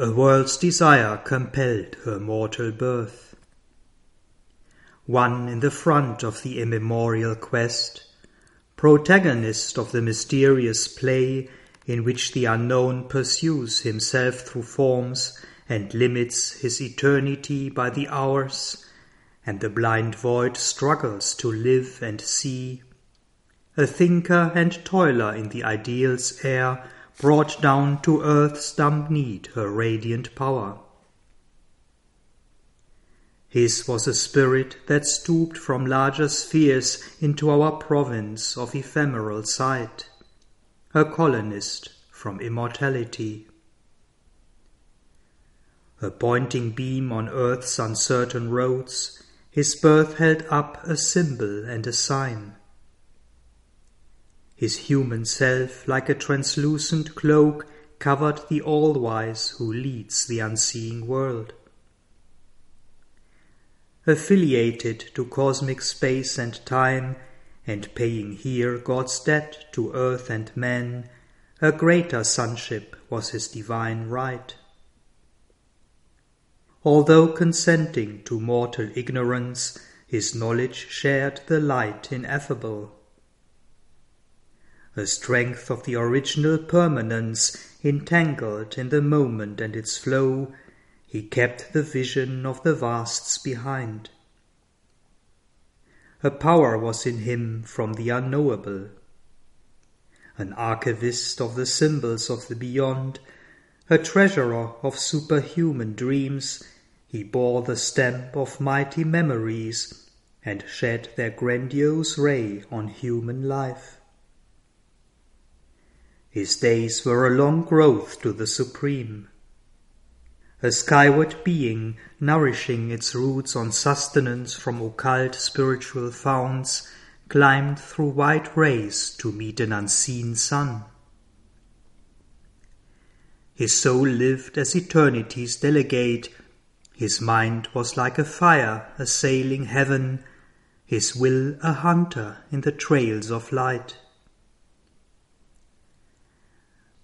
A world's desire compelled her mortal birth. One in the front of the immemorial quest, protagonist of the mysterious play in which the unknown pursues himself through forms and limits his eternity by the hours, and the blind void struggles to live and see. A thinker and toiler in the ideal's air brought down to earth's dumb need her radiant power. His was a spirit that stooped from larger spheres into our province of ephemeral sight, a colonist from immortality. A pointing beam on earth's uncertain roads, his birth held up a symbol and a sign his human self, like a translucent cloak, covered the all-wise who leads the unseeing world. Affiliated to cosmic space and time, and paying here God's debt to earth and men, a greater sonship was his divine right. Although consenting to mortal ignorance, his knowledge shared the light ineffable the strength of the original permanence entangled in the moment and its flow, he kept the vision of the vasts behind. A power was in him from the unknowable. An archivist of the symbols of the beyond, a treasurer of superhuman dreams, he bore the stamp of mighty memories and shed their grandiose ray on human life. His days were a long growth to the Supreme. A skyward being, nourishing its roots on sustenance from occult spiritual founts, climbed through white rays to meet an unseen sun. His soul lived as eternity's delegate. His mind was like a fire assailing heaven, his will a hunter in the trails of light.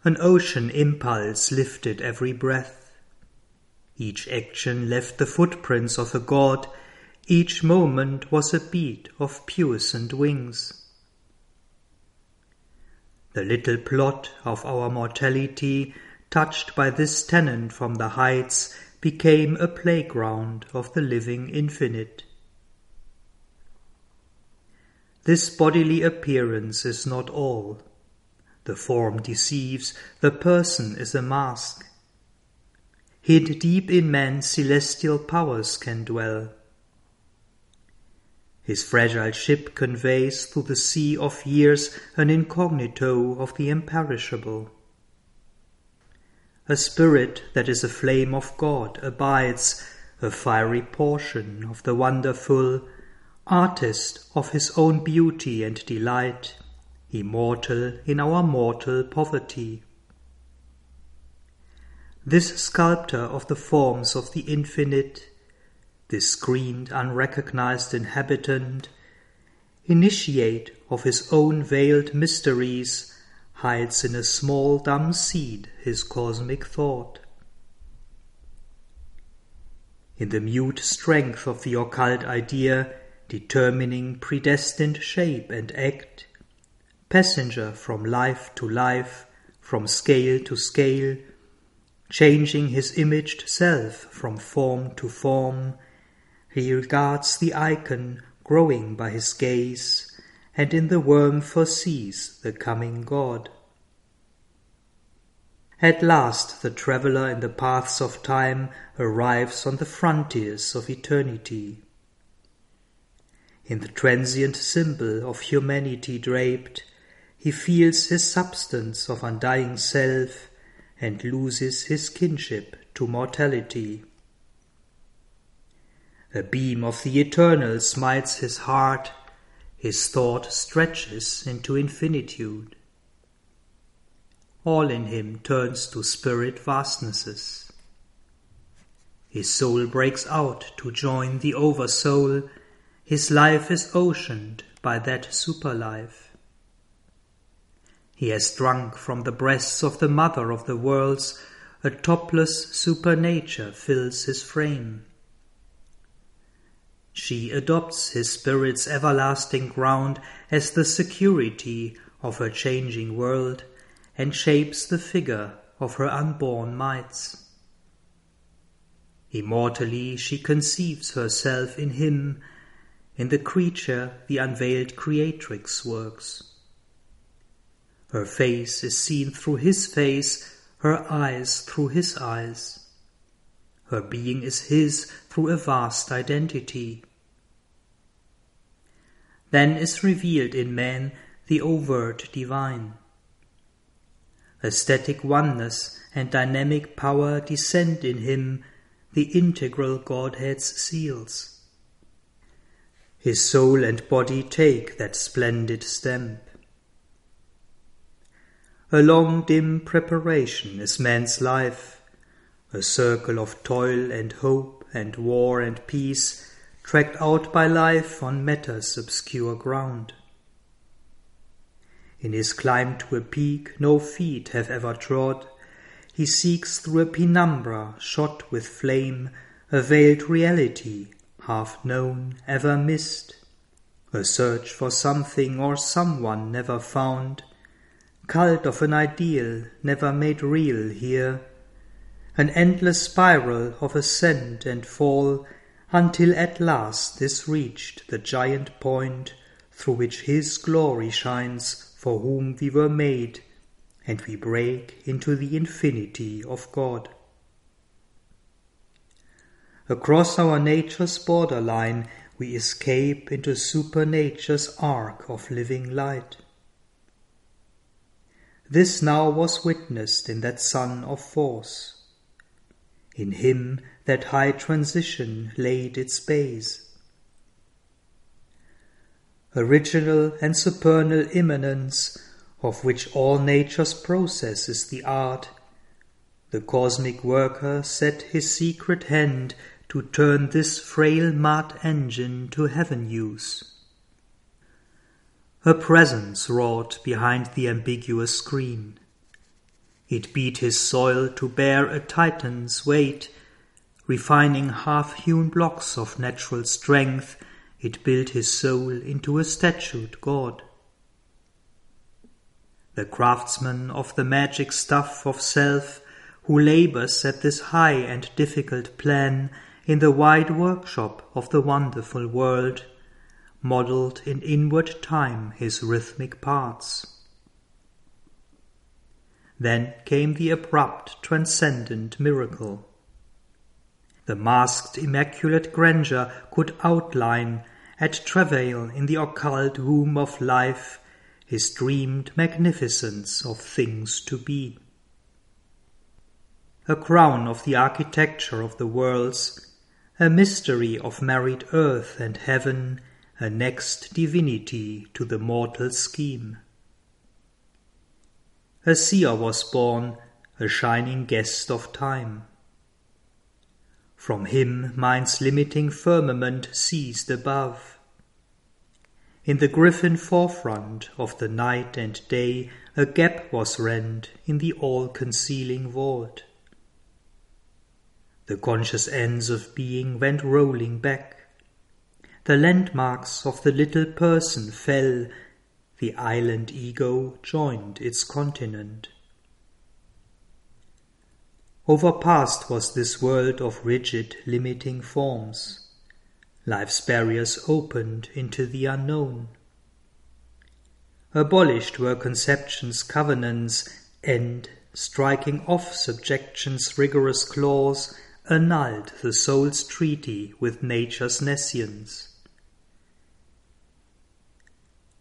An ocean impulse lifted every breath. Each action left the footprints of a god, each moment was a beat of puissant wings. The little plot of our mortality, touched by this tenant from the heights, became a playground of the living infinite. This bodily appearance is not all. The form deceives, the person is a mask. Hid deep in man celestial powers can dwell. His fragile ship conveys through the sea of years an incognito of the imperishable. A spirit that is a flame of God abides, a fiery portion of the wonderful, artist of his own beauty and delight immortal in our mortal poverty. This sculptor of the forms of the infinite, this screened, unrecognized inhabitant, initiate of his own veiled mysteries, hides in a small dumb seed his cosmic thought. In the mute strength of the occult idea, determining predestined shape and act, passenger from life to life, from scale to scale, changing his imaged self from form to form, he regards the icon growing by his gaze, and in the worm foresees the coming God. At last the traveller in the paths of time arrives on the frontiers of eternity. In the transient symbol of humanity draped, he feels his substance of undying self and loses his kinship to mortality. A beam of the eternal smites his heart, his thought stretches into infinitude. All in him turns to spirit vastnesses. His soul breaks out to join the oversoul, his life is oceaned by that superlife. He has drunk from the breasts of the mother of the worlds a topless supernature fills his frame. She adopts his spirit's everlasting ground as the security of her changing world and shapes the figure of her unborn mights. Immortally she conceives herself in him, in the creature the unveiled creatrix works. Her face is seen through his face, her eyes through his eyes. Her being is his through a vast identity. Then is revealed in man the overt divine. Aesthetic oneness and dynamic power descend in him, the integral Godhead's seals. His soul and body take that splendid stamp. A long dim preparation is man's life, a circle of toil and hope and war and peace, tracked out by life on matter's obscure ground. In his climb to a peak no feet have ever trod, he seeks through a penumbra shot with flame a veiled reality, half known, ever missed, a search for something or someone never found, cult of an ideal never made real here, an endless spiral of ascent and fall, until at last this reached the giant point through which His glory shines, for whom we were made, and we break into the infinity of God. Across our nature's borderline, we escape into supernature's arc of living light. This now was witnessed in that Son of Force. In him that high transition laid its base. Original and supernal immanence, of which all nature's process is the art, the cosmic worker set his secret hand to turn this frail mud engine to heaven use. Her presence wrought behind the ambiguous screen. It beat his soil to bear a Titan's weight, refining half-hewn blocks of natural strength, it built his soul into a statued God. The craftsman of the magic stuff of self, who labors at this high and difficult plan in the wide workshop of the wonderful world, modelled in inward time his rhythmic parts. Then came the abrupt, transcendent miracle. The masked immaculate grandeur could outline, at travail in the occult womb of life, his dreamed magnificence of things to be. A crown of the architecture of the worlds, a mystery of married earth and heaven, a next divinity to the mortal scheme. A seer was born, a shining guest of time. From him mind's limiting firmament ceased above. In the griffin forefront of the night and day a gap was rent in the all-concealing vault. The conscious ends of being went rolling back, the landmarks of the little person fell, the island ego joined its continent. Overpast was this world of rigid, limiting forms. Life's barriers opened into the unknown. Abolished were conception's covenants, and, striking off subjection's rigorous claws, annulled the soul's treaty with nature's nescience.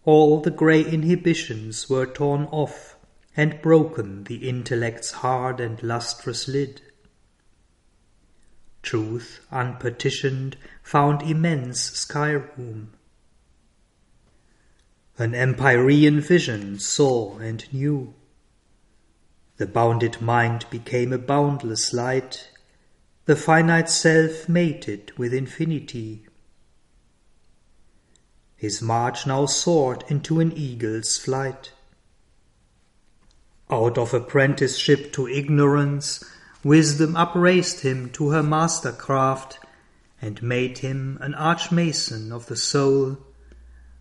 All the grey inhibitions were torn off, and broken the intellect's hard and lustrous lid. Truth, unpetitioned, found immense sky room. An empyrean vision saw and knew. The bounded mind became a boundless light, the finite self mated with infinity. His march now soared into an eagle's flight. Out of apprenticeship to ignorance, wisdom upraised him to her mastercraft, and made him an archmason of the soul,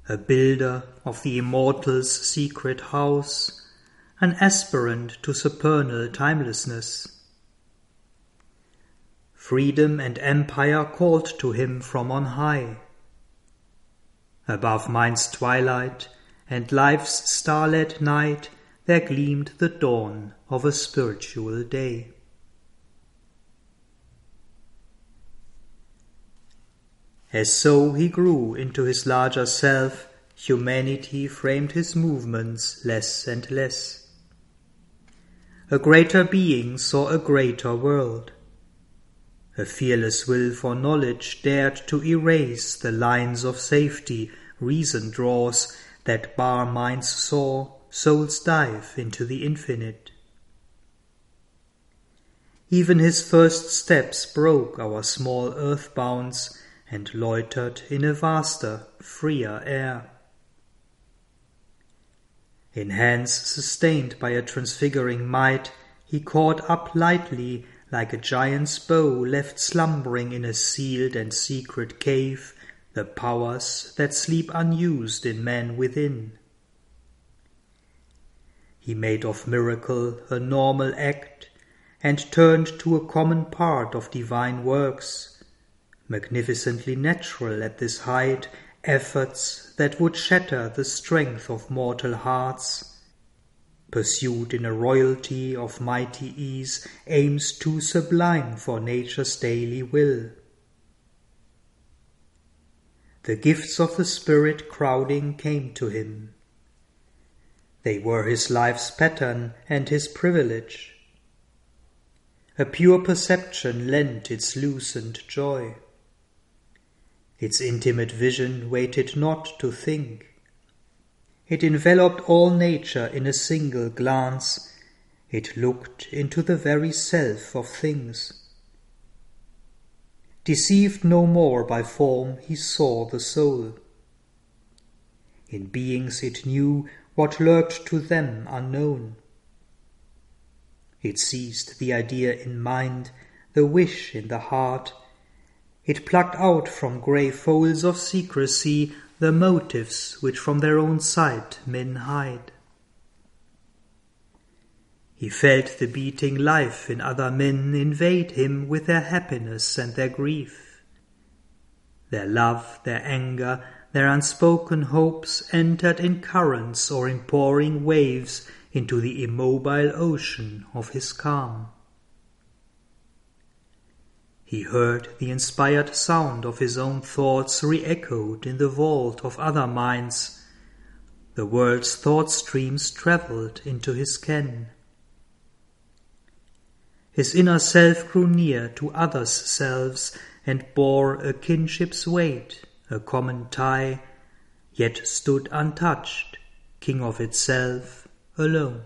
a builder of the immortal's secret house, an aspirant to supernal timelessness. Freedom and empire called to him from on high. Above mind's twilight and life's starlit night there gleamed the dawn of a spiritual day. As so he grew into his larger self, humanity framed his movements less and less. A greater being saw a greater world. A fearless will for knowledge dared to erase the lines of safety reason draws that bar minds soar, souls dive into the infinite. Even his first steps broke our small earth bounds and loitered in a vaster, freer air. In hands sustained by a transfiguring might, he caught up lightly, like a giant's bow left slumbering in a sealed and secret cave, the powers that sleep unused in man within. He made of miracle a normal act, and turned to a common part of divine works, magnificently natural at this height efforts that would shatter the strength of mortal hearts. Pursued in a royalty of mighty ease, aims too sublime for nature's daily will. The gifts of the Spirit crowding came to him. They were his life's pattern and his privilege. A pure perception lent its lucent joy. Its intimate vision waited not to think. It enveloped all nature in a single glance. It looked into the very self of things. Deceived no more by form, he saw the soul. In beings it knew what lurked to them unknown. It seized the idea in mind, the wish in the heart, it plucked out from grey folds of secrecy the motives which from their own sight men hide. He felt the beating life in other men invade him with their happiness and their grief. Their love, their anger, their unspoken hopes entered in currents or in pouring waves into the immobile ocean of his calm. He heard the inspired sound of his own thoughts re echoed in the vault of other minds. The world's thought streams travelled into his ken. His inner self grew near to others' selves and bore a kinship's weight, a common tie, yet stood untouched, king of itself, alone.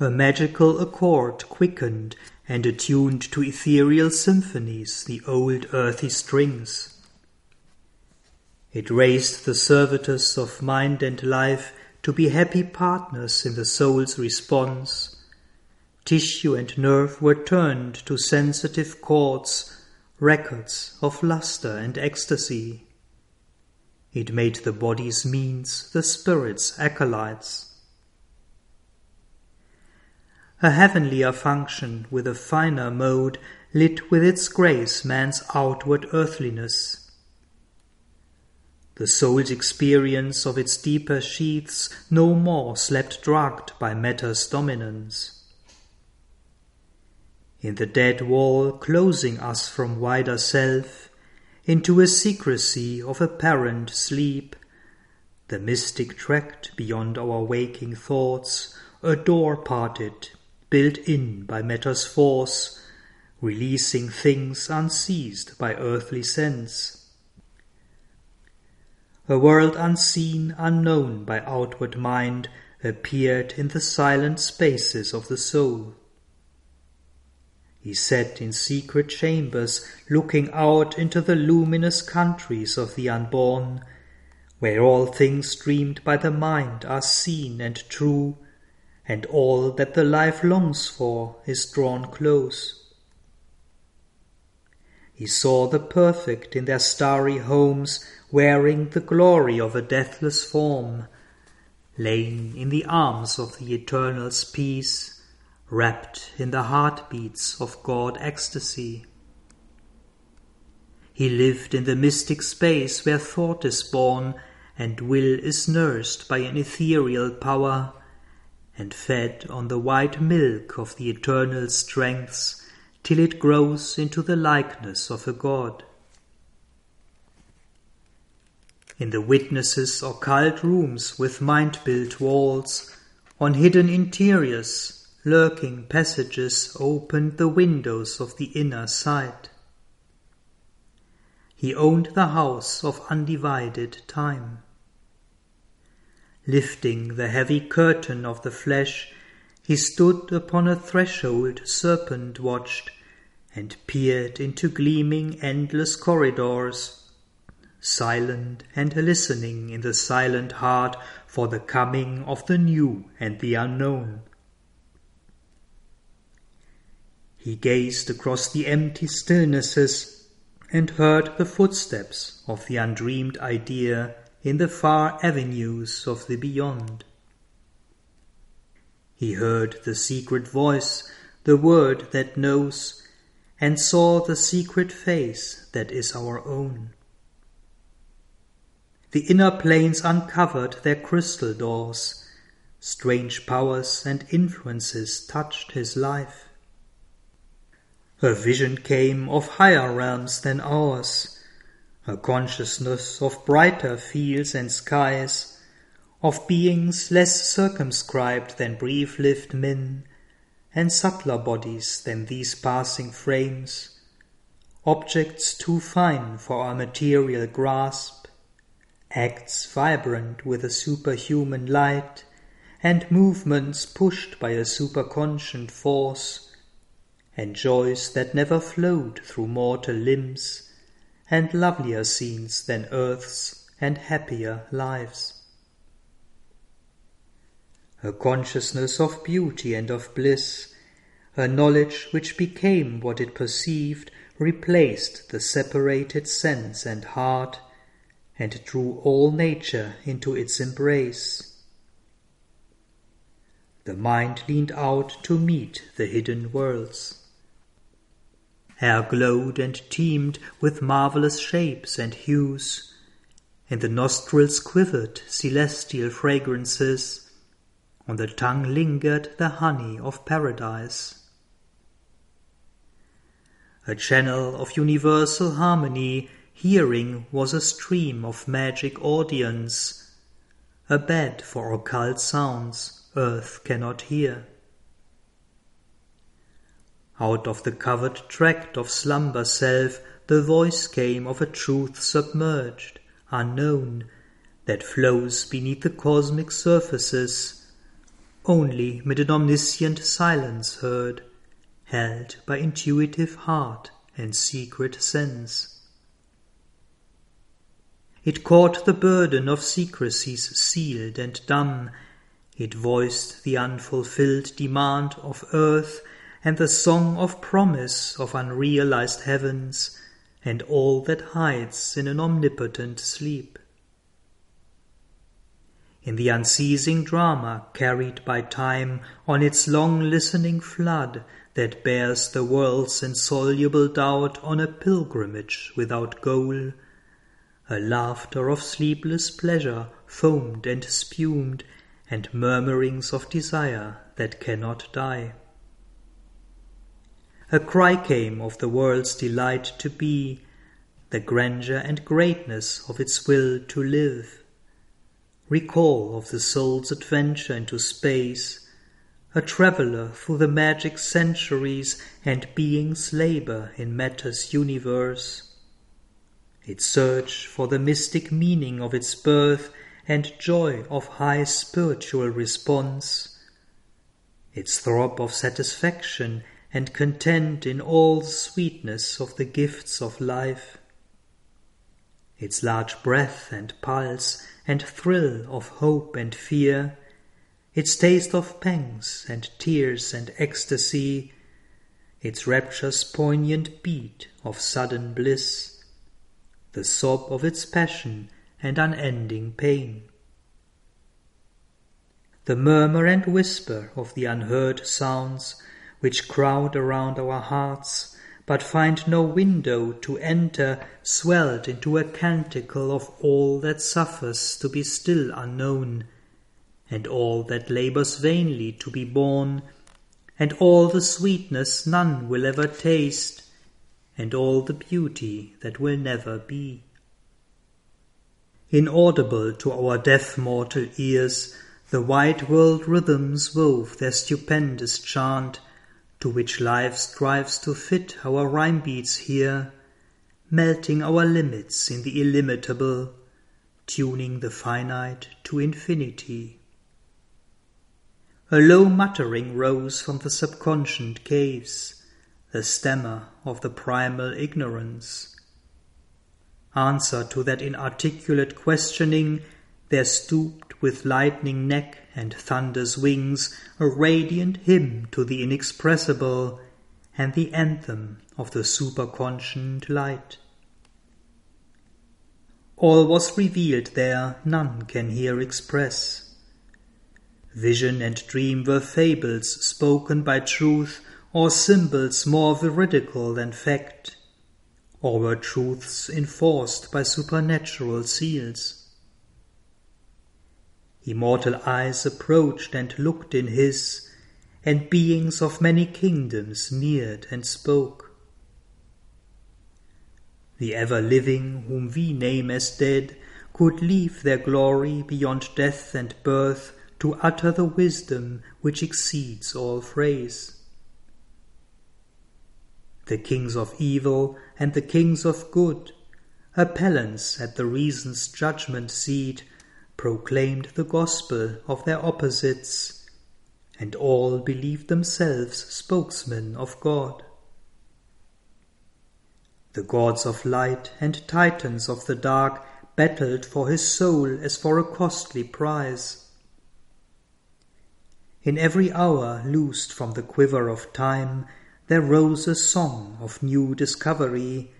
A magical accord quickened and attuned to ethereal symphonies the old earthy strings. It raised the servitors of mind and life to be happy partners in the soul's response. Tissue and nerve were turned to sensitive chords, records of luster and ecstasy. It made the body's means the spirit's acolytes a heavenlier function with a finer mode lit with its grace man's outward earthliness. The soul's experience of its deeper sheaths no more slept drugged by matter's dominance. In the dead wall closing us from wider self, into a secrecy of apparent sleep, the mystic tract beyond our waking thoughts, a door parted built in by matter's force, releasing things unseized by earthly sense. A world unseen, unknown by outward mind, appeared in the silent spaces of the soul. He sat in secret chambers, looking out into the luminous countries of the unborn, where all things dreamed by the mind are seen and true, and all that the life longs for is drawn close. He saw the perfect in their starry homes wearing the glory of a deathless form, laying in the arms of the Eternal's peace, wrapped in the heartbeats of God ecstasy. He lived in the mystic space where thought is born and will is nursed by an ethereal power, and fed on the white milk of the eternal strengths till it grows into the likeness of a god. In the witnesses' occult rooms with mind built walls, on hidden interiors, lurking passages opened the windows of the inner sight. He owned the house of undivided time. Lifting the heavy curtain of the flesh, he stood upon a threshold serpent watched, and peered into gleaming endless corridors silent and listening in the silent heart for the coming of the new and the unknown. He gazed across the empty stillnesses and heard the footsteps of the undreamed idea in the far avenues of the beyond. He heard the secret voice, the word that knows, and saw the secret face that is our own. The inner planes uncovered their crystal doors. Strange powers and influences touched his life. A vision came of higher realms than ours, her consciousness of brighter fields and skies, of beings less circumscribed than brief lived men, and subtler bodies than these passing frames, objects too fine for our material grasp, acts vibrant with a superhuman light, and movements pushed by a superconscient force, and joys that never flowed through mortal limbs, and lovelier scenes than earth's, and happier lives. Her consciousness of beauty and of bliss, her knowledge which became what it perceived, replaced the separated sense and heart and drew all nature into its embrace. The mind leaned out to meet the hidden worlds. Hair glowed and teemed with marvelous shapes and hues, and the nostrils quivered celestial fragrances, on the tongue lingered the honey of paradise. A channel of universal harmony Hearing was a stream of magic audience, a bed for occult sounds earth cannot hear. Out of the covered tract of slumber self the voice came of a truth submerged, unknown, that flows beneath the cosmic surfaces, only mid an omniscient silence heard, held by intuitive heart and secret sense. It caught the burden of secrecies sealed and dumb. It voiced the unfulfilled demand of earth and the song of promise of unrealized heavens and all that hides in an omnipotent sleep. In the unceasing drama carried by time on its long listening flood that bears the world's insoluble doubt on a pilgrimage without goal, a laughter of sleepless pleasure foamed and spumed, and murmurings of desire that cannot die. A cry came of the world's delight to be, the grandeur and greatness of its will to live. Recall of the soul's adventure into space, a traveller through the magic centuries and being's labor in matter's universe its search for the mystic meaning of its birth and joy of high spiritual response, its throb of satisfaction and content in all the sweetness of the gifts of life, its large breath and pulse and thrill of hope and fear, its taste of pangs and tears and ecstasy, its rapture's poignant beat of sudden bliss, the sob of its passion and unending pain. The murmur and whisper of the unheard sounds which crowd around our hearts but find no window to enter, swelled into a canticle of all that suffers to be still unknown, and all that labors vainly to be born, and all the sweetness none will ever taste, and all the beauty that will never be. Inaudible to our deaf mortal ears, the wide world rhythms wove their stupendous chant, to which life strives to fit our rhyme beats here, melting our limits in the illimitable, tuning the finite to infinity. A low muttering rose from the subconscient caves, the stammer of the primal ignorance. Answer to that inarticulate questioning, there stooped with lightning neck and thunder's wings, a radiant hymn to the inexpressible, and the anthem of the superconscient light. All was revealed there, none can here express. Vision and dream were fables spoken by truth, or symbols more veridical than fact, or were truths enforced by supernatural seals. Immortal eyes approached and looked in his, and beings of many kingdoms neared and spoke. The ever living, whom we name as dead, could leave their glory beyond death and birth to utter the wisdom which exceeds all phrase. The kings of evil and the kings of good, appellants at the reason's judgment seat, proclaimed the gospel of their opposites, and all believed themselves spokesmen of God. The gods of light and titans of the dark battled for his soul as for a costly prize. In every hour loosed from the quiver of time, there rose a song of new discovery,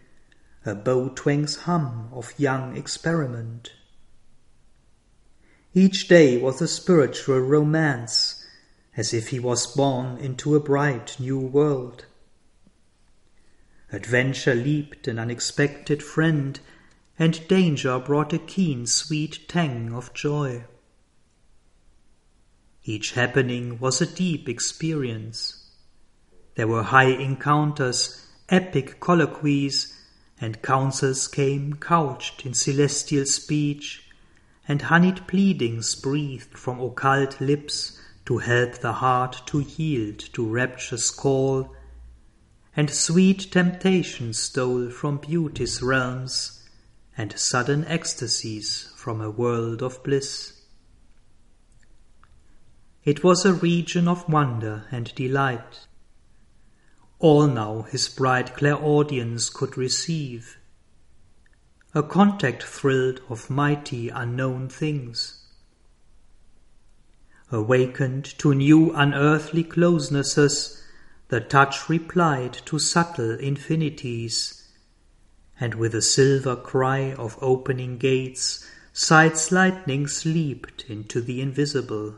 a bow twang's hum of young experiment. Each day was a spiritual romance, as if he was born into a bright new world. Adventure leaped an unexpected friend, and danger brought a keen sweet tang of joy. Each happening was a deep experience. There were high encounters, epic colloquies, and counsels came couched in celestial speech and honeyed pleadings breathed from occult lips to help the heart to yield to rapture's call, and sweet temptation stole from beauty's realms, and sudden ecstasies from a world of bliss. It was a region of wonder and delight. All now his bright clairaudience could receive, a contact thrilled of mighty unknown things. Awakened to new unearthly closenesses, the touch replied to subtle infinities, and with a silver cry of opening gates, sight's lightnings leaped into the invisible.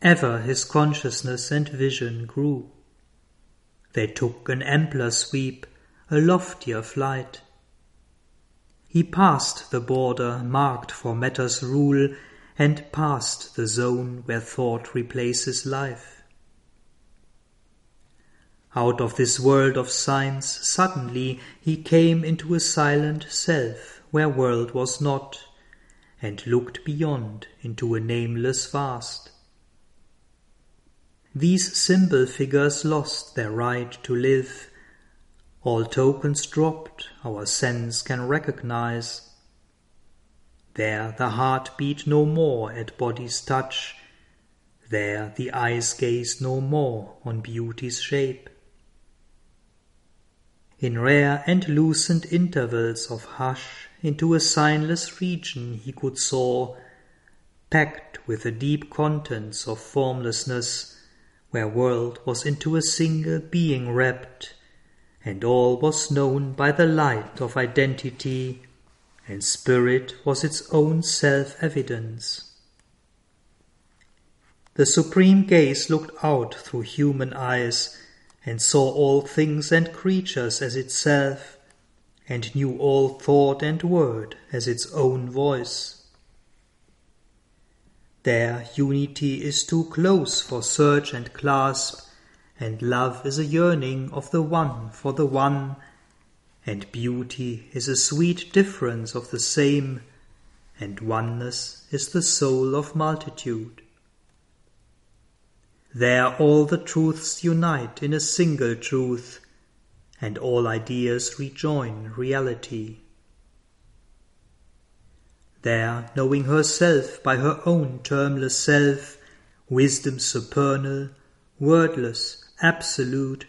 Ever his consciousness and vision grew. They took an ampler sweep a loftier flight. He passed the border marked for matter's rule and passed the zone where thought replaces life. Out of this world of signs suddenly he came into a silent self where world was not, and looked beyond into a nameless vast. These symbol figures lost their right to live all tokens dropped, our sense can recognize. There the heart beat no more at body's touch. There the eyes gaze no more on beauty's shape. In rare and lucent intervals of hush, into a signless region he could soar, packed with the deep contents of formlessness, where world was into a single being wrapped, and all was known by the light of identity, and spirit was its own self-evidence. The supreme gaze looked out through human eyes and saw all things and creatures as itself, and knew all thought and word as its own voice. There unity is too close for search and clasp, and love is a yearning of the one for the one, and beauty is a sweet difference of the same, and oneness is the soul of multitude. There all the truths unite in a single truth, and all ideas rejoin reality. There, knowing herself by her own termless self, wisdom supernal, wordless, absolute,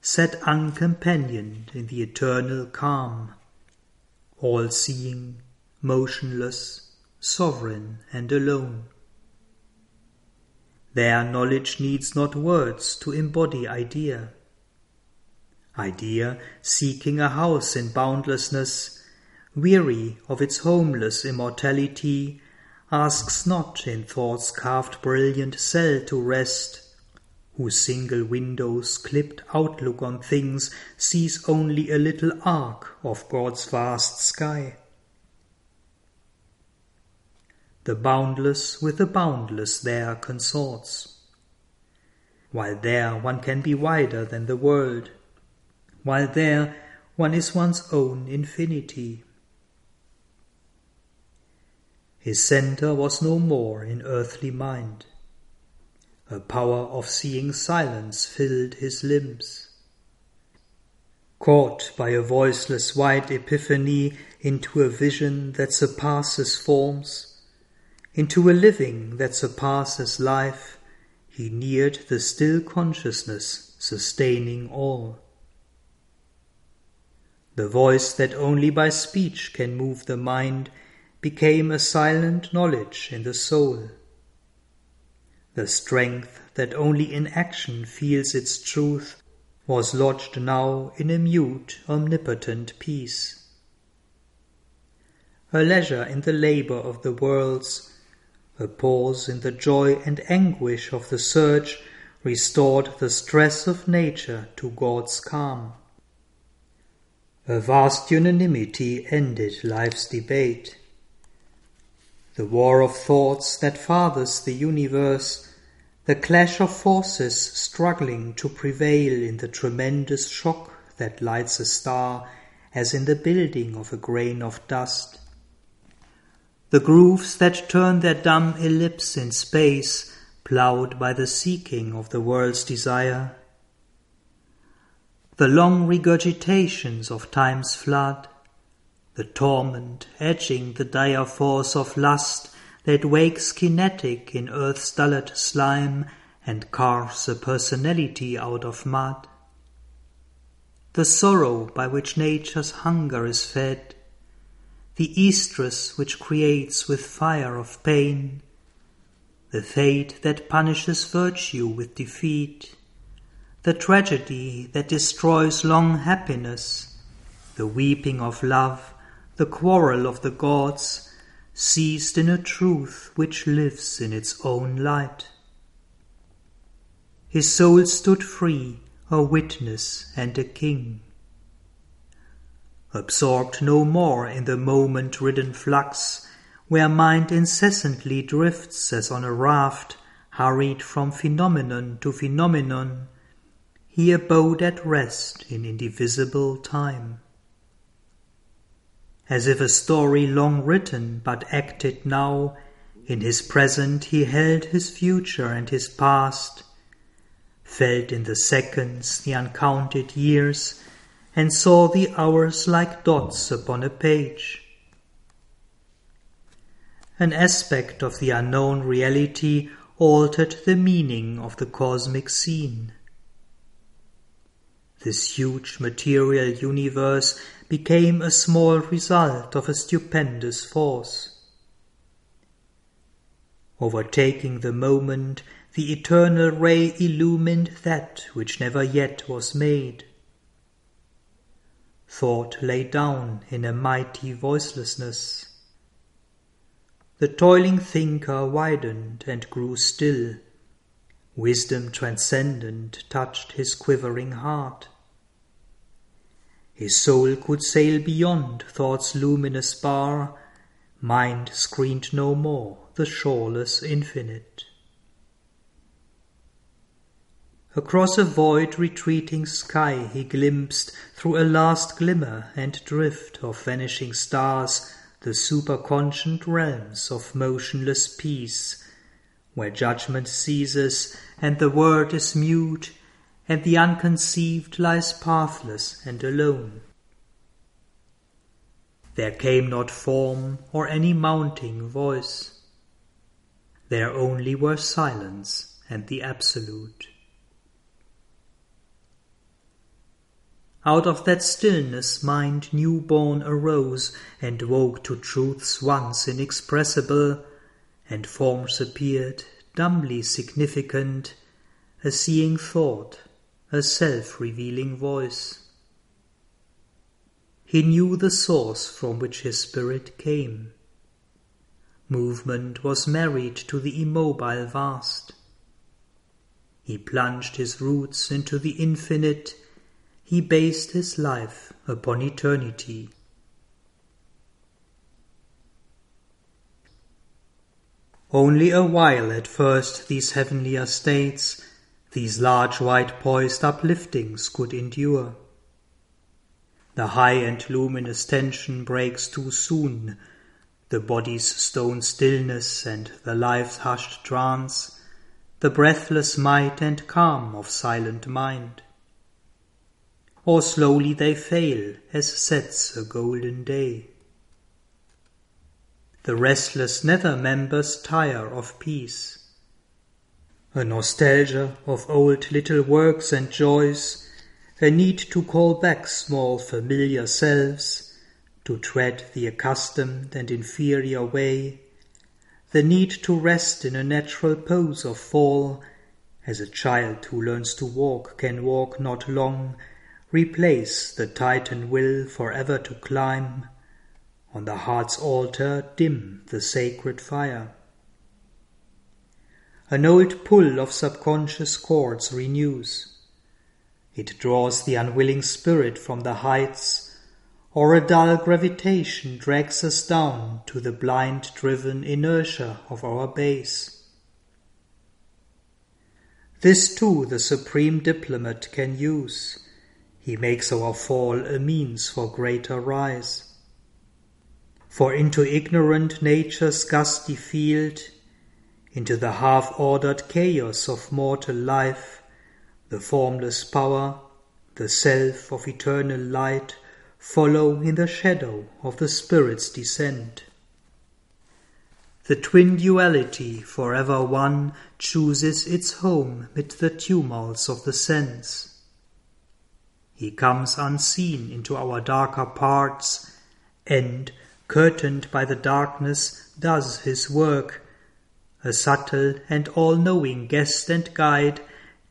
sat uncompanioned in the eternal calm, all seeing, motionless, sovereign and alone. Their knowledge needs not words to embody idea. Idea seeking a house in boundlessness, weary of its homeless immortality, asks not in thought's carved brilliant cell to rest, whose single window's clipped outlook on things sees only a little arc of God's vast sky. The boundless with the boundless there consorts. While there one can be wider than the world, while there one is one's own infinity. His centre was no more in earthly mind. A power of seeing silence filled his limbs. Caught by a voiceless white epiphany into a vision that surpasses forms, into a living that surpasses life, he neared the still consciousness sustaining all. The voice that only by speech can move the mind became a silent knowledge in the soul. The strength that only in action feels its truth was lodged now in a mute, omnipotent peace. A leisure in the labour of the worlds a pause in the joy and anguish of the search restored the stress of nature to God's calm. A vast unanimity ended life's debate. The war of thoughts that fathers the universe, the clash of forces struggling to prevail in the tremendous shock that lights a star as in the building of a grain of dust the grooves that turn their dumb ellipse in space, ploughed by the seeking of the world's desire. The long regurgitations of time's flood, the torment edging the dire force of lust that wakes kinetic in earth's dulled slime and carves a personality out of mud. The sorrow by which nature's hunger is fed, the estrus which creates with fire of pain, the fate that punishes virtue with defeat, the tragedy that destroys long happiness, the weeping of love, the quarrel of the gods, seized in a truth which lives in its own light. His soul stood free, a witness and a king absorbed no more in the moment ridden flux, where mind incessantly drifts as on a raft, hurried from phenomenon to phenomenon, he abode at rest in indivisible time. As if a story long written but acted now, in his present he held his future and his past, felt in the seconds the uncounted years, and saw the hours like dots upon a page. An aspect of the unknown reality altered the meaning of the cosmic scene. This huge material universe became a small result of a stupendous force. Overtaking the moment, the eternal ray illumined that which never yet was made. Thought lay down in a mighty voicelessness. The toiling thinker widened and grew still. Wisdom transcendent touched his quivering heart. His soul could sail beyond thought's luminous bar, mind screened no more the shoreless infinite. Across a void retreating sky he glimpsed through a last glimmer and drift of vanishing stars the superconscient realms of motionless peace, where judgment ceases and the word is mute, and the unconceived lies pathless and alone. There came not form or any mounting voice. There only were silence and the Absolute. Out of that stillness mind newborn arose and woke to truths once inexpressible, and forms appeared, dumbly significant, a seeing thought, a self-revealing voice. He knew the source from which his spirit came. Movement was married to the immobile vast. He plunged his roots into the infinite he based his life upon eternity. Only a while at first these heavenlier states, these large white poised upliftings could endure. The high and luminous tension breaks too soon, the body's stone stillness and the life's hushed trance, the breathless might and calm of silent mind or slowly they fail as sets a golden day. The restless nether members tire of peace. A nostalgia of old little works and joys, a need to call back small familiar selves, to tread the accustomed and inferior way, the need to rest in a natural pose of fall, as a child who learns to walk can walk not long Replace the Titan will forever to climb, On the heart's altar dim the sacred fire. An old pull of subconscious chords renews. It draws the unwilling spirit from the heights, or a dull gravitation drags us down to the blind driven inertia of our base. This too the supreme diplomat can use he makes our fall a means for greater rise. For into ignorant nature's gusty field, into the half-ordered chaos of mortal life, the formless power, the self of eternal light, follow in the shadow of the Spirit's descent. The twin duality, forever one, chooses its home mid the tumults of the sense. He comes unseen into our darker parts, and, curtained by the darkness, does his work, a subtle and all-knowing guest and guide,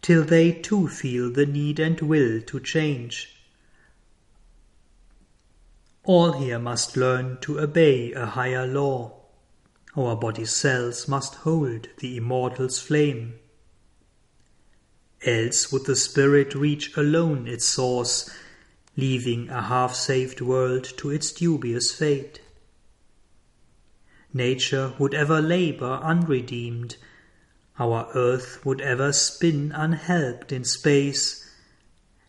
till they too feel the need and will to change. All here must learn to obey a higher law. Our body's cells must hold the immortal's flame. Else would the spirit reach alone its source, leaving a half-saved world to its dubious fate. Nature would ever labor unredeemed, our earth would ever spin unhelped in space,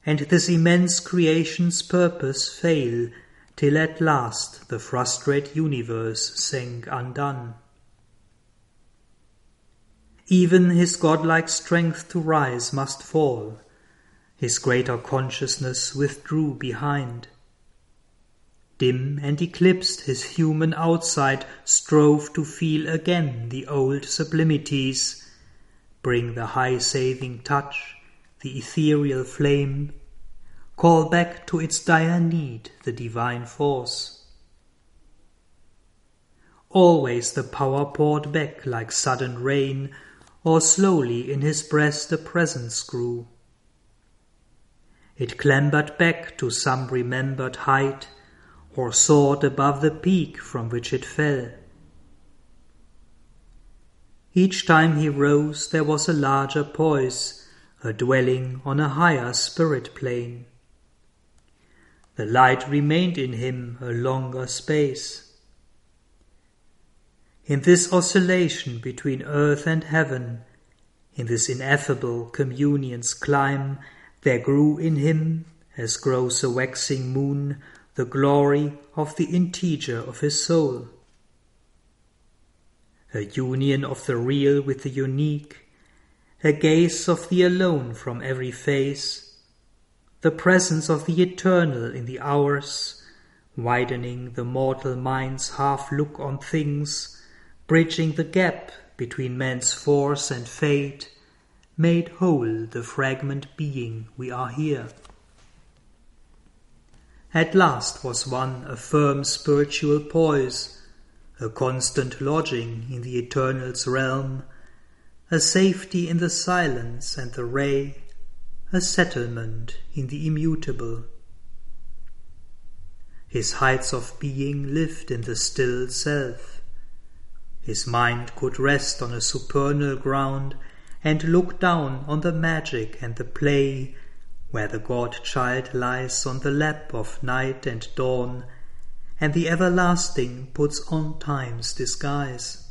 and this immense creation's purpose fail, till at last the frustrate universe sank undone. Even his godlike strength to rise must fall. His greater consciousness withdrew behind. Dim and eclipsed his human outside strove to feel again the old sublimities, bring the high saving touch, the ethereal flame, call back to its dire need the divine force. always the power poured back like sudden rain, or slowly in his breast a presence grew. It clambered back to some remembered height, or soared above the peak from which it fell. Each time he rose there was a larger poise, a dwelling on a higher spirit plane. The light remained in him a longer space. In this oscillation between earth and heaven, in this ineffable communion's climb, there grew in him, as grows a waxing moon, the glory of the integer of his soul a union of the real with the unique, a gaze of the alone from every face, the presence of the eternal in the hours, widening the mortal mind's half look on things, bridging the gap between man's force and fate, made whole the fragment being we are here. At last was won a firm spiritual poise a constant lodging in the Eternal's realm, a safety in the silence and the ray, a settlement in the immutable. His heights of being lived in the still self. His mind could rest on a supernal ground and look down on the magic and the play where the God child lies on the lap of night and dawn and the everlasting puts on time's disguise.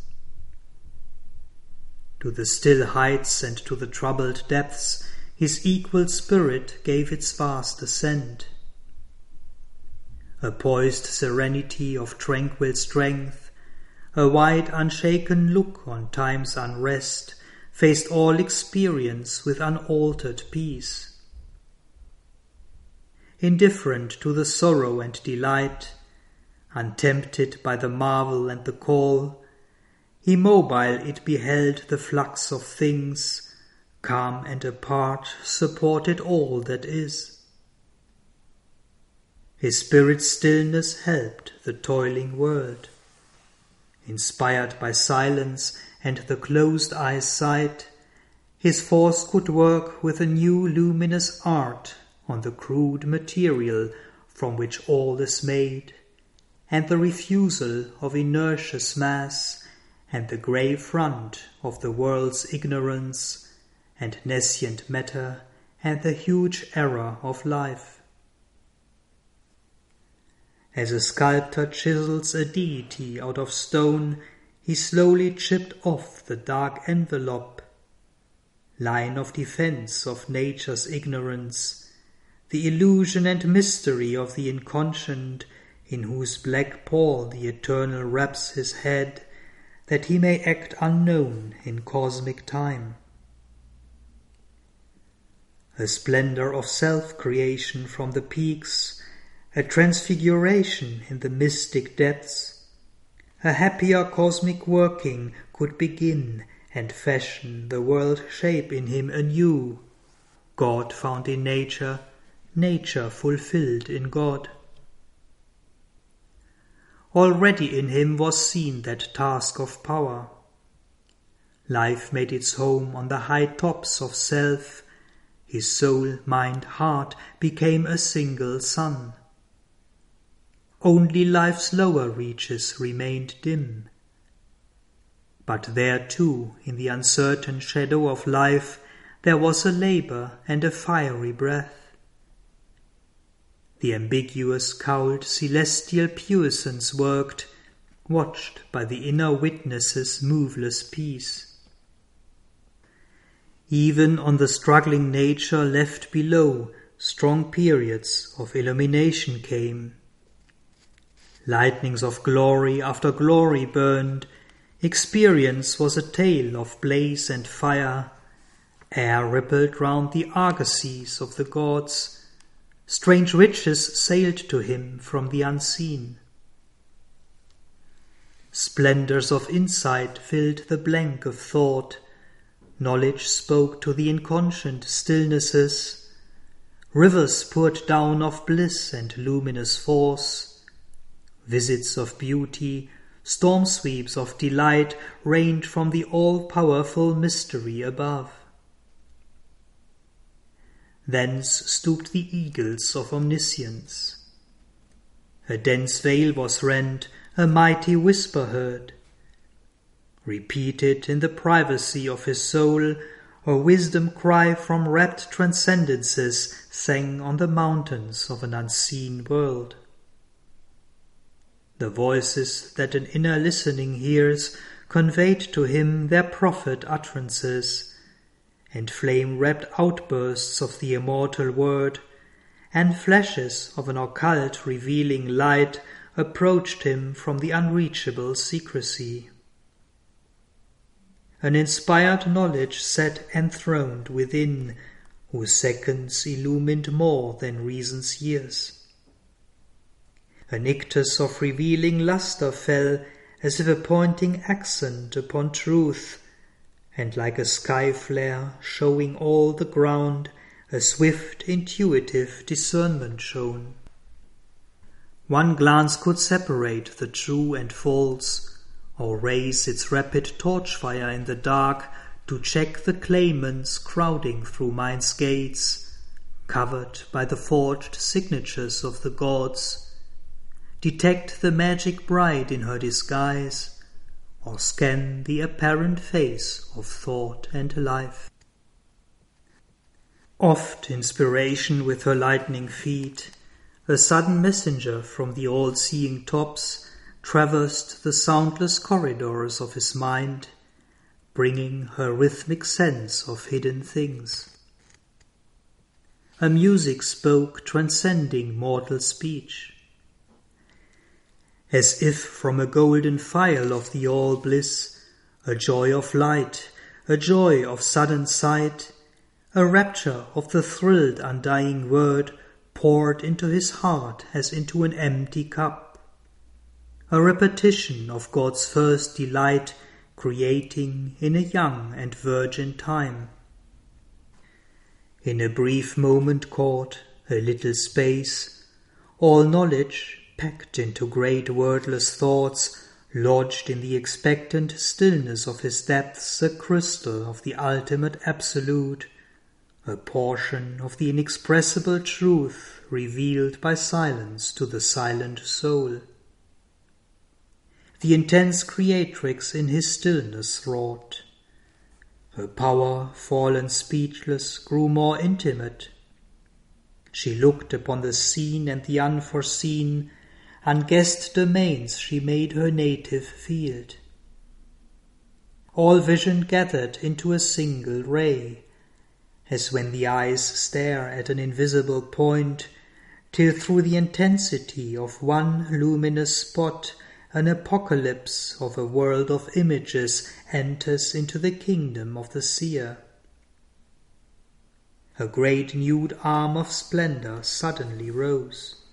To the still heights and to the troubled depths his equal spirit gave its vast ascent. A poised serenity of tranquil strength, a wide unshaken look on time's unrest, faced all experience with unaltered peace. Indifferent to the sorrow and delight, untempted by the marvel and the call, immobile it beheld the flux of things, calm and apart supported all that is. His spirit's stillness helped the toiling world. Inspired by silence and the closed eye's sight, his force could work with a new luminous art on the crude material from which all is made and the refusal of inertious mass, and the grey front of the world's ignorance, and nescient matter, and the huge error of life. As a sculptor chisels a deity out of stone, he slowly chipped off the dark envelope, line of defense of nature's ignorance, the illusion and mystery of the inconscient in whose black pall the Eternal wraps his head, that he may act unknown in cosmic time. A splendor of self creation from the peaks, a transfiguration in the mystic depths, a happier cosmic working could begin and fashion the world shape in him anew. God found in nature, nature fulfilled in God. Already in him was seen that task of power. Life made its home on the high tops of self. His soul, mind, heart became a single sun. Only life's lower reaches remained dim. But there too, in the uncertain shadow of life, there was a labor and a fiery breath. The ambiguous cowled celestial puissance worked, watched by the inner witness's moveless peace. Even on the struggling nature left below, strong periods of illumination came. Lightnings of glory after glory burned. Experience was a tale of blaze and fire. Air rippled round the argosies of the gods Strange riches sailed to him from the unseen. Splendors of insight filled the blank of thought. Knowledge spoke to the inconscient stillnesses. Rivers poured down of bliss and luminous force. Visits of beauty storm sweeps of delight rained from the all-powerful mystery above. Thence stooped the eagles of omniscience. A dense veil was rent, a mighty whisper heard. Repeated in the privacy of his soul, a wisdom cry from rapt transcendences sang on the mountains of an unseen world. The voices that an inner listening hears conveyed to him their prophet utterances, and flame wrapped outbursts of the immortal word, and flashes of an occult revealing light approached him from the unreachable secrecy. An inspired knowledge sat enthroned within, whose seconds illumined more than reason's years. A nictus of revealing lustre fell, as if a pointing accent upon truth, and like a sky flare showing all the ground, a swift intuitive discernment shone. One glance could separate the true and false, or raise its rapid torch fire in the dark to check the claimants crowding through mind's gates, covered by the forged signatures of the gods, detect the magic bride in her disguise, or scan the apparent face of thought and life. Oft inspiration with her lightning feet, a sudden messenger from the all-seeing tops, traversed the soundless corridors of his mind, bringing her rhythmic sense of hidden things. A music spoke transcending mortal speech. As if from a golden phial of the all bliss, a joy of light, a joy of sudden sight, a rapture of the thrilled undying word poured into his heart as into an empty cup a repetition of God's first delight creating in a young and virgin time. In a brief moment caught, a little space, all knowledge, packed into great wordless thoughts, lodged in the expectant stillness of his depths a crystal of the ultimate absolute, a portion of the inexpressible truth revealed by silence to the silent soul the intense creatrix in his stillness wrought. Her power, fallen speechless, grew more intimate. She looked upon the seen and the unforeseen, unguessed domains she made her native field. All vision gathered into a single ray, as when the eyes stare at an invisible point, till through the intensity of one luminous spot an apocalypse of a world of images enters into the kingdom of the seer. A great nude arm of splendor suddenly rose.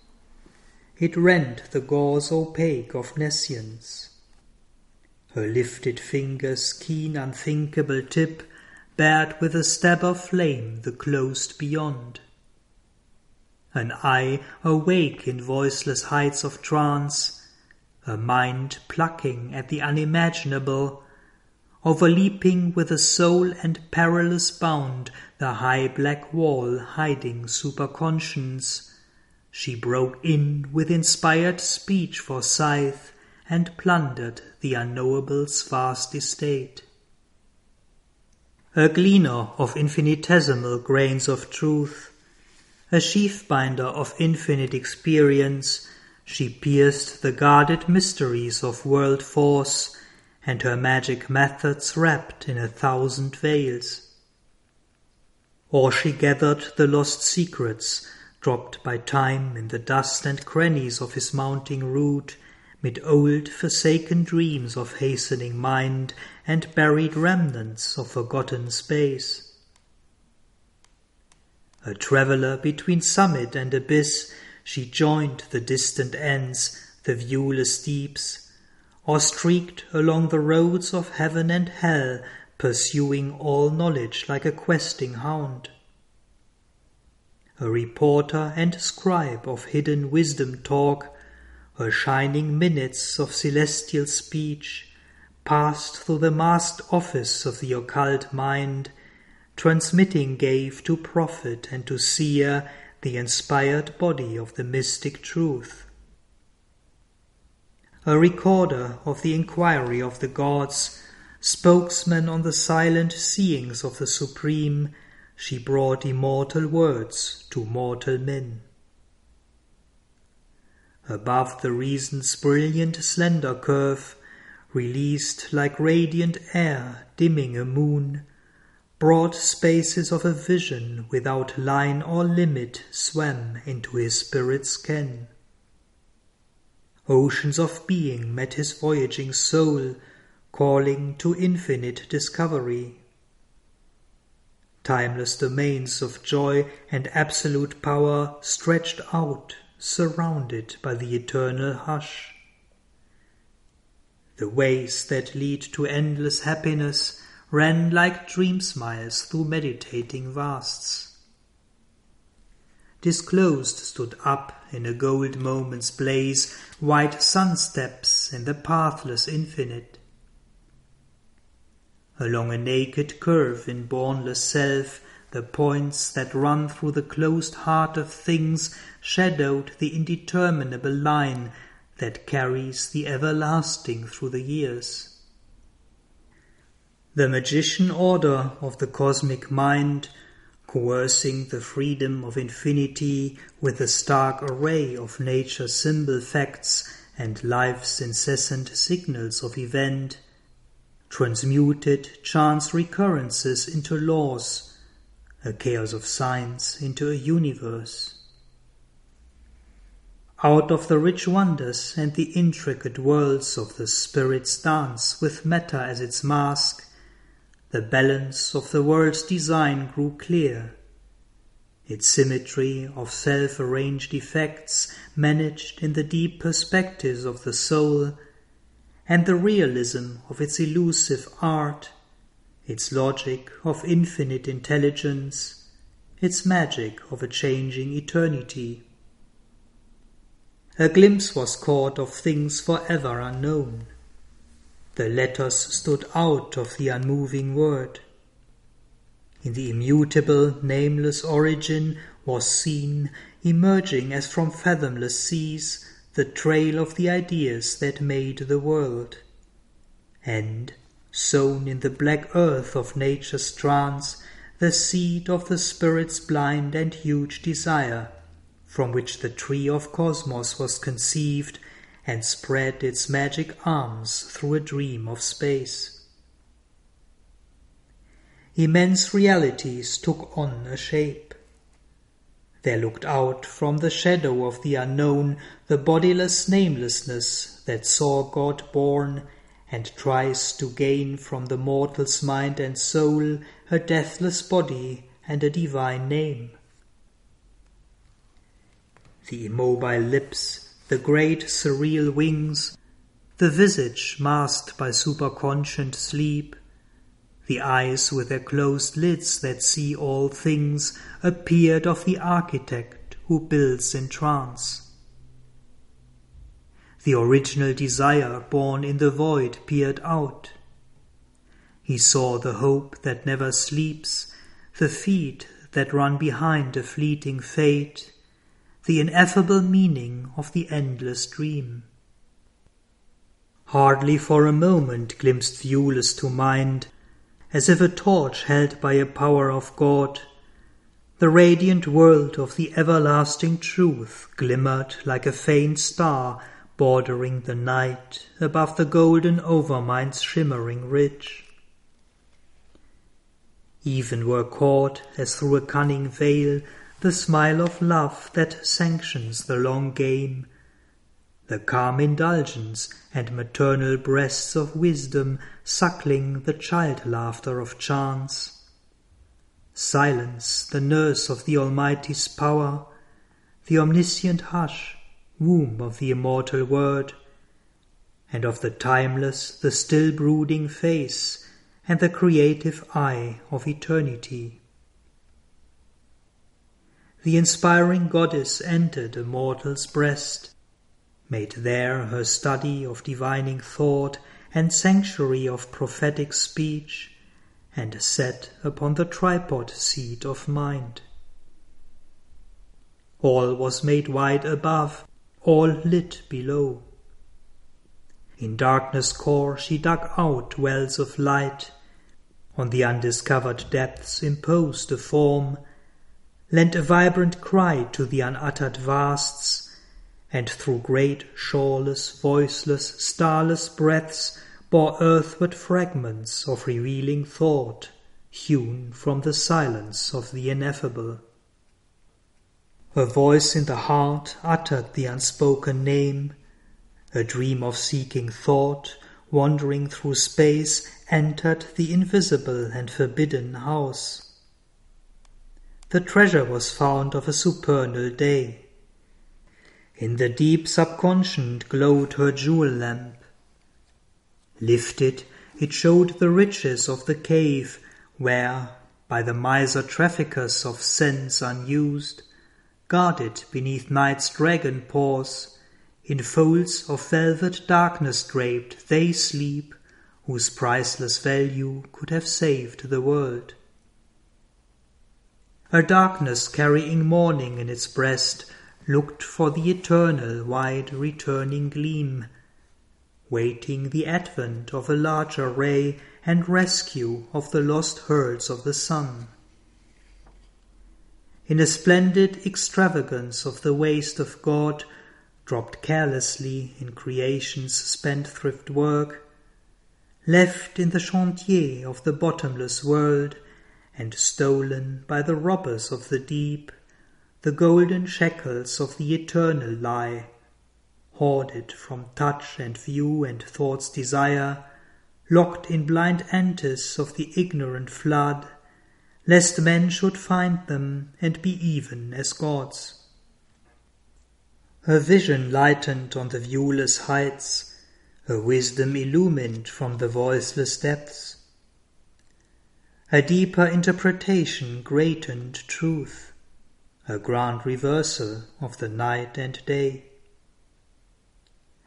It rent the gauze opaque of nescience. Her lifted finger's keen unthinkable tip bared with a stab of flame the closed beyond. An eye awake in voiceless heights of trance a mind plucking at the unimaginable, overleaping with a soul and perilous bound the high black wall hiding superconscience, she broke in with inspired speech for scythe and plundered the unknowable's vast estate. A gleaner of infinitesimal grains of truth, a sheaf binder of infinite experience, she pierced the guarded mysteries of world force, and her magic methods wrapped in a thousand veils. Or she gathered the lost secrets dropped by time in the dust and crannies of his mounting route, mid old forsaken dreams of hastening mind and buried remnants of forgotten space. A traveller between summit and abyss, she joined the distant ends, the viewless deeps, or streaked along the roads of heaven and hell, pursuing all knowledge like a questing hound. A reporter and scribe of hidden wisdom talk, her shining minutes of celestial speech passed through the masked office of the occult mind, transmitting gave to prophet and to seer the inspired body of the mystic truth. A recorder of the inquiry of the gods, spokesman on the silent seeings of the Supreme, she brought immortal words to mortal men. Above the reason's brilliant slender curve, released like radiant air dimming a moon, broad spaces of a vision without line or limit swam into his spirit's ken. Oceans of being met his voyaging soul, calling to infinite discovery. Timeless domains of joy and absolute power stretched out, surrounded by the eternal hush. The ways that lead to endless happiness ran like dream smiles through meditating vasts. Disclosed stood up in a gold moment's blaze white sun steps in the pathless infinite. Along a naked curve in bournless self, the points that run through the closed heart of things shadowed the indeterminable line that carries the everlasting through the years. The magician order of the cosmic mind, coercing the freedom of infinity with a stark array of nature's symbol facts and life's incessant signals of event, transmuted chance recurrences into laws, a chaos of signs into a universe. Out of the rich wonders and the intricate worlds of the spirit's dance with matter as its mask, the balance of the world's design grew clear. Its symmetry of self arranged effects managed in the deep perspectives of the soul, and the realism of its elusive art, its logic of infinite intelligence, its magic of a changing eternity. A glimpse was caught of things for ever unknown. The letters stood out of the unmoving word. In the immutable, nameless origin was seen, emerging as from fathomless seas, the trail of the ideas that made the world. And, sown in the black earth of nature's trance, the seed of the spirit's blind and huge desire from which the tree of cosmos was conceived and spread its magic arms through a dream of space. Immense realities took on a shape. There looked out from the shadow of the unknown the bodiless namelessness that saw God born and tries to gain from the mortal's mind and soul a deathless body and a divine name. The immobile lips, the great surreal wings, the visage masked by superconscient sleep, the eyes with their closed lids that see all things appeared of the architect who builds in trance. The original desire born in the void peered out. He saw the hope that never sleeps, the feet that run behind a fleeting fate, the ineffable meaning of the endless dream. Hardly for a moment glimpsed Iulus to mind, as if a torch held by a power of God, the radiant world of the everlasting truth glimmered like a faint star bordering the night above the golden overmind's shimmering ridge. Even were caught, as through a cunning veil, the smile of love that sanctions the long game, the calm indulgence and maternal breasts of wisdom suckling the child laughter of chance. Silence, the nurse of the Almighty's power, the omniscient hush, womb of the immortal word, and of the timeless, the still brooding face, and the creative eye of eternity the inspiring goddess entered a mortal's breast, made there her study of divining thought and sanctuary of prophetic speech, and set upon the tripod seat of mind. All was made wide above, all lit below. In darkness core she dug out wells of light, on the undiscovered depths imposed a form, lent a vibrant cry to the unuttered vasts, and through great shoreless, voiceless, starless breaths bore earthward fragments of revealing thought, hewn from the silence of the ineffable. Her voice in the heart uttered the unspoken name. A dream of seeking thought, wandering through space, entered the invisible and forbidden house. The treasure was found of a supernal day. In the deep subconscient glowed her jewel lamp. Lifted, it showed the riches of the cave where, by the miser traffickers of sense unused, guarded beneath night's dragon paws, in folds of velvet darkness draped, they sleep, whose priceless value could have saved the world. A darkness carrying morning in its breast looked for the eternal wide returning gleam, waiting the advent of a larger ray and rescue of the lost herds of the sun. In a splendid extravagance of the waste of God, dropped carelessly in creation's spendthrift work, left in the chantier of the bottomless world, and stolen by the robbers of the deep, the golden shekels of the eternal lie, hoarded from touch and view and thought's desire, locked in blind antres of the ignorant flood, lest men should find them and be even as gods. Her vision lightened on the viewless heights, her wisdom illumined from the voiceless depths. A deeper interpretation greatened truth, a grand reversal of the night and day.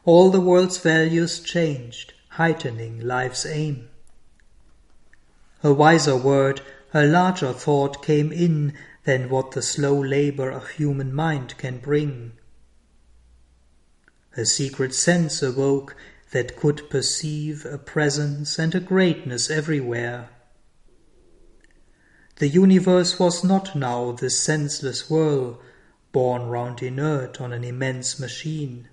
All the world's values changed, heightening life's aim. A wiser word a larger thought came in than what the slow labor of human mind can bring. A secret sense awoke that could perceive a presence and a greatness everywhere. The universe was not now this senseless whirl borne round inert on an immense machine.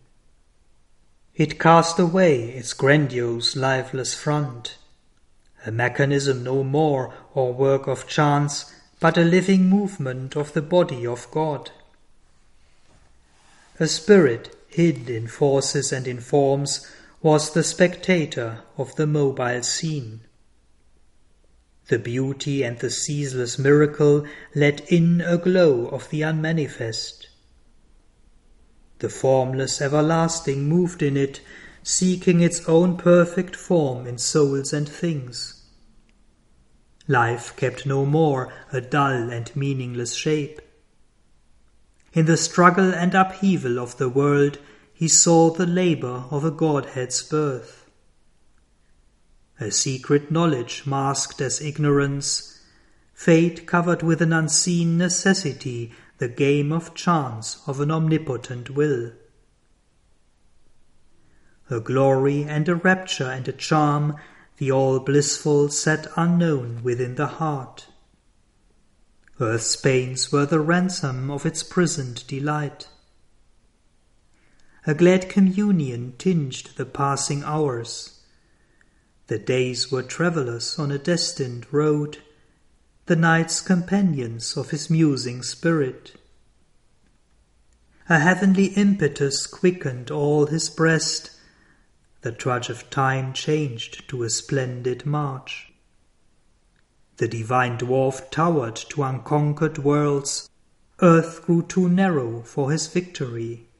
It cast away its grandiose, lifeless front a mechanism no more or work of chance, but a living movement of the body of God. A spirit hid in forces and in forms was the spectator of the mobile scene. The beauty and the ceaseless miracle let in a glow of the unmanifest. The formless everlasting moved in it seeking its own perfect form in souls and things. Life kept no more a dull and meaningless shape. In the struggle and upheaval of the world, he saw the labor of a Godhead's birth. A secret knowledge masked as ignorance, fate covered with an unseen necessity, the game of chance of an omnipotent will a glory and a rapture and a charm, the all blissful set unknown within the heart. Earth's pains were the ransom of its prisoned delight. A glad communion tinged the passing hours. The days were travellers on a destined road, the nights companions of his musing spirit. A heavenly impetus quickened all his breast, the trudge of time changed to a splendid march. The divine dwarf towered to unconquered worlds, earth grew too narrow for his victory.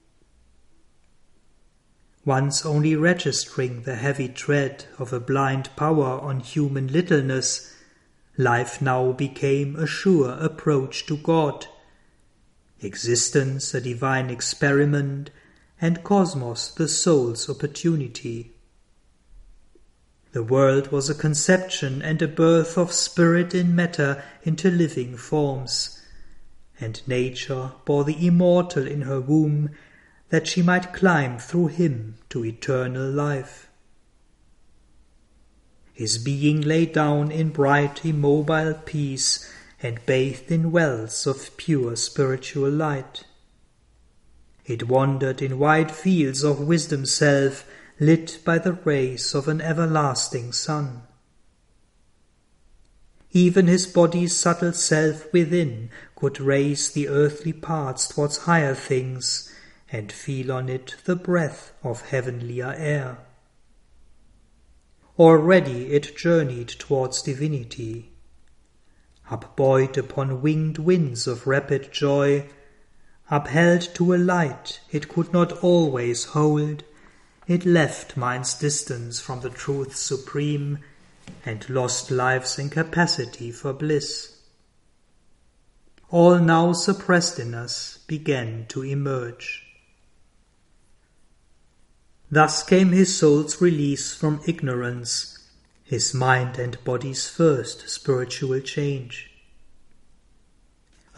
Once only registering the heavy tread of a blind power on human littleness, life now became a sure approach to God. Existence a divine experiment, and cosmos the soul's opportunity. The world was a conception and a birth of spirit in matter into living forms, and nature bore the immortal in her womb that she might climb through him to eternal life. His being lay down in bright immobile peace and bathed in wells of pure spiritual light. It wandered in wide fields of wisdom's self, lit by the rays of an everlasting sun. Even his body's subtle self within could raise the earthly parts towards higher things, and feel on it the breath of heavenlier air. Already it journeyed towards divinity. Upbuoyed upon winged winds of rapid joy, upheld to a light it could not always hold, it left mind's distance from the truth supreme and lost life's incapacity for bliss. All now suppressed in us began to emerge. Thus came his soul's release from ignorance, his mind and body's first spiritual change.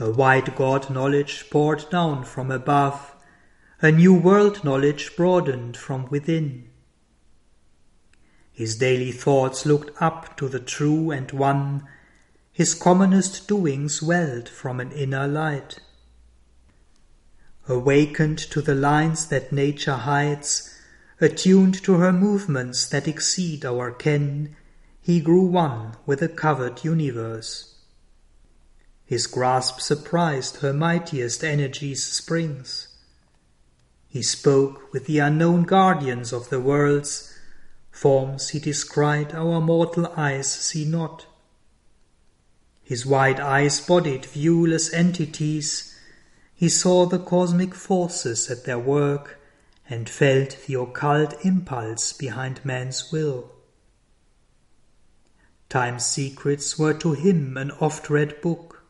A wide God knowledge poured down from above, a new world knowledge broadened from within. His daily thoughts looked up to the true and one, his commonest doings welled from an inner light. Awakened to the lines that nature hides, attuned to her movements that exceed our ken, he grew one with the covered universe. His grasp surprised her mightiest energies' springs. He spoke with the unknown guardians of the worlds, forms he descried our mortal eyes see not. His wide eyes bodied viewless entities, he saw the cosmic forces at their work and felt the occult impulse behind man's will. Time's secrets were to him an oft read book.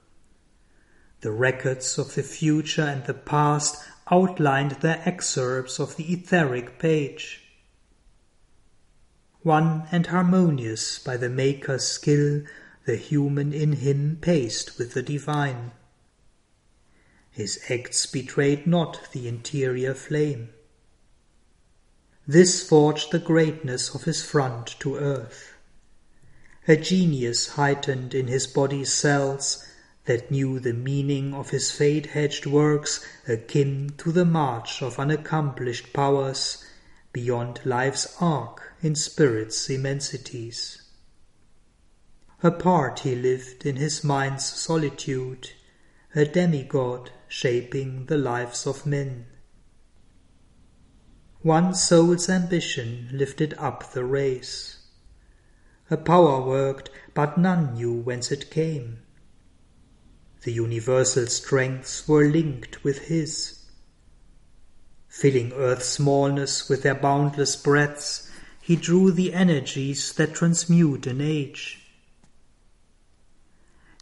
The records of the future and the past outlined their excerpts of the etheric page. One and harmonious by the Maker's skill, the human in him paced with the divine. His acts betrayed not the interior flame. This forged the greatness of his front to earth. A genius heightened in his body's cells that knew the meaning of his fate-hedged works akin to the march of unaccomplished powers beyond life's arc in spirit's immensities. Apart he lived in his mind's solitude, a demigod shaping the lives of men. One soul's ambition lifted up the race. A power worked, but none knew whence it came. The universal strengths were linked with his. Filling earth's smallness with their boundless breadths, he drew the energies that transmute an age.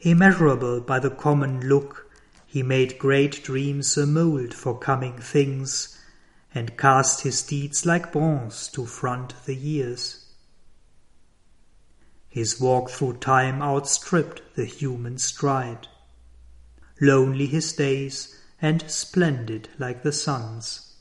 Immeasurable by the common look, he made great dreams a mould for coming things, and cast his deeds like bronze to front the years. His walk through time outstripped the human stride lonely his days, and splendid like the sun's.